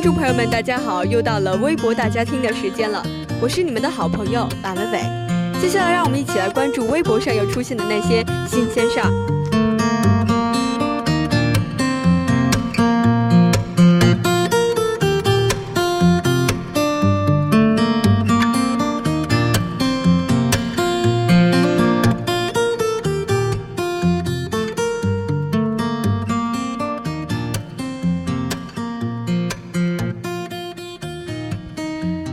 观众朋友们，大家好，又到了微博大家听的时间了，我是你们的好朋友马伟伟。接下来，让我们一起来关注微博上又出现的那些新鲜事儿。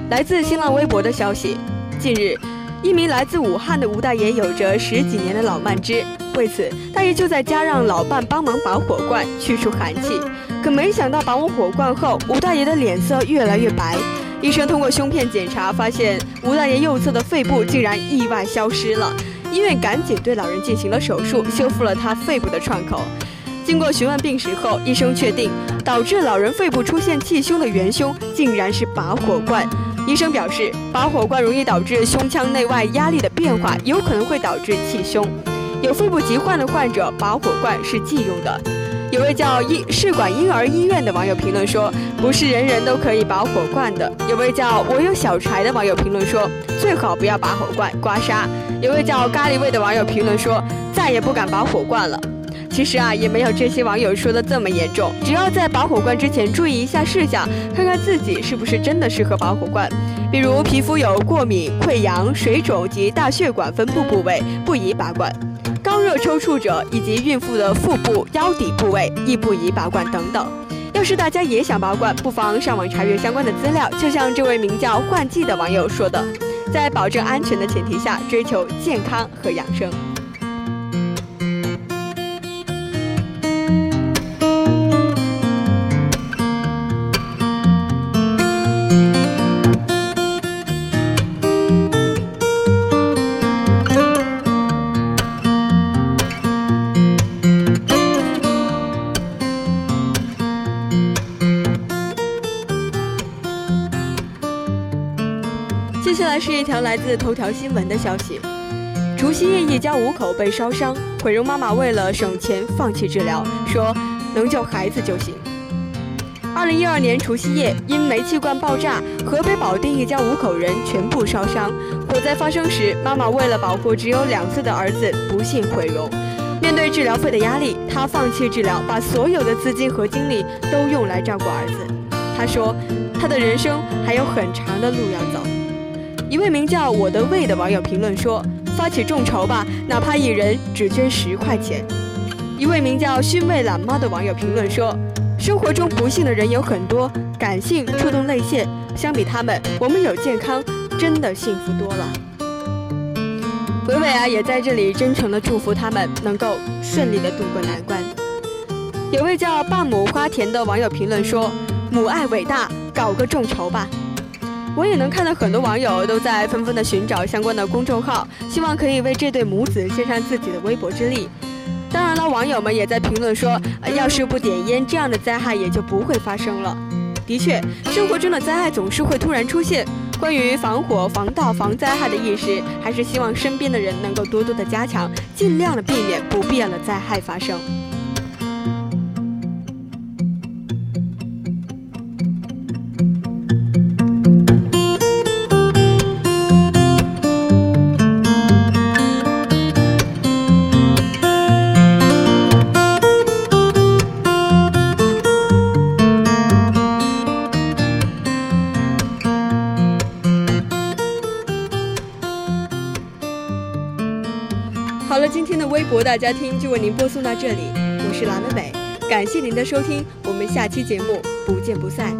来自新浪微博的消息，近日，一名来自武汉的吴大爷有着十几年的老慢支，为此，大爷就在家让老伴帮忙拔火罐，去除寒气。可没想到拔完火罐后，吴大爷的脸色越来越白。医生通过胸片检查，发现吴大爷右侧的肺部竟然意外消失了。医院赶紧对老人进行了手术，修复了他肺部的创口。经过询问病史后，医生确定导致老人肺部出现气胸的元凶竟然是拔火罐。医生表示，拔火罐容易导致胸腔内外压力的变化，有可能会导致气胸。有肺部疾患的患者，拔火罐是忌用的。有位叫医试管婴儿医院的网友评论说：“不是人人都可以拔火罐的。”有位叫我有小柴的网友评论说：“最好不要拔火罐，刮痧。”有位叫咖喱味的网友评论说：“再也不敢拔火罐了。”其实啊，也没有这些网友说的这么严重。只要在拔火罐之前注意一下事项，看看自己是不是真的适合拔火罐。比如皮肤有过敏、溃疡、水肿及大血管分布部位，不宜拔罐；高热抽搐者以及孕妇的腹部、腰底部位亦不宜拔罐等等。要是大家也想拔罐，不妨上网查阅相关的资料。就像这位名叫换季的网友说的，在保证安全的前提下，追求健康和养生。接下来是一条来自头条新闻的消息：除夕夜，一家五口被烧伤，毁容妈妈为了省钱放弃治疗，说能救孩子就行。二零一二年除夕夜，因煤气罐爆炸，河北保定一家五口人全部烧伤。火灾发生时，妈妈为了保护只有两岁的儿子，不幸毁容。面对治疗费的压力，她放弃治疗，把所有的资金和精力都用来照顾儿子。她说，她的人生还有很长的路要走。一位名叫我的胃的网友评论说：“发起众筹吧，哪怕一人只捐十块钱。”一位名叫熏味懒猫的网友评论说：“生活中不幸的人有很多，感性触动泪腺，相比他们，我们有健康，真的幸福多了。”伟伟啊，也在这里真诚的祝福他们能够顺利的度过难关。有位叫半亩花田的网友评论说：“母爱伟大，搞个众筹吧。”我也能看到很多网友都在纷纷的寻找相关的公众号，希望可以为这对母子献上自己的微薄之力。当然了，网友们也在评论说，要是不点烟，这样的灾害也就不会发生了。的确，生活中的灾害总是会突然出现。关于防火、防盗、防灾害的意识，还是希望身边的人能够多多的加强，尽量的避免不必要的灾害发生。好了，今天的微博大家听就为您播送到这里，我是蓝美美，感谢您的收听，我们下期节目不见不散。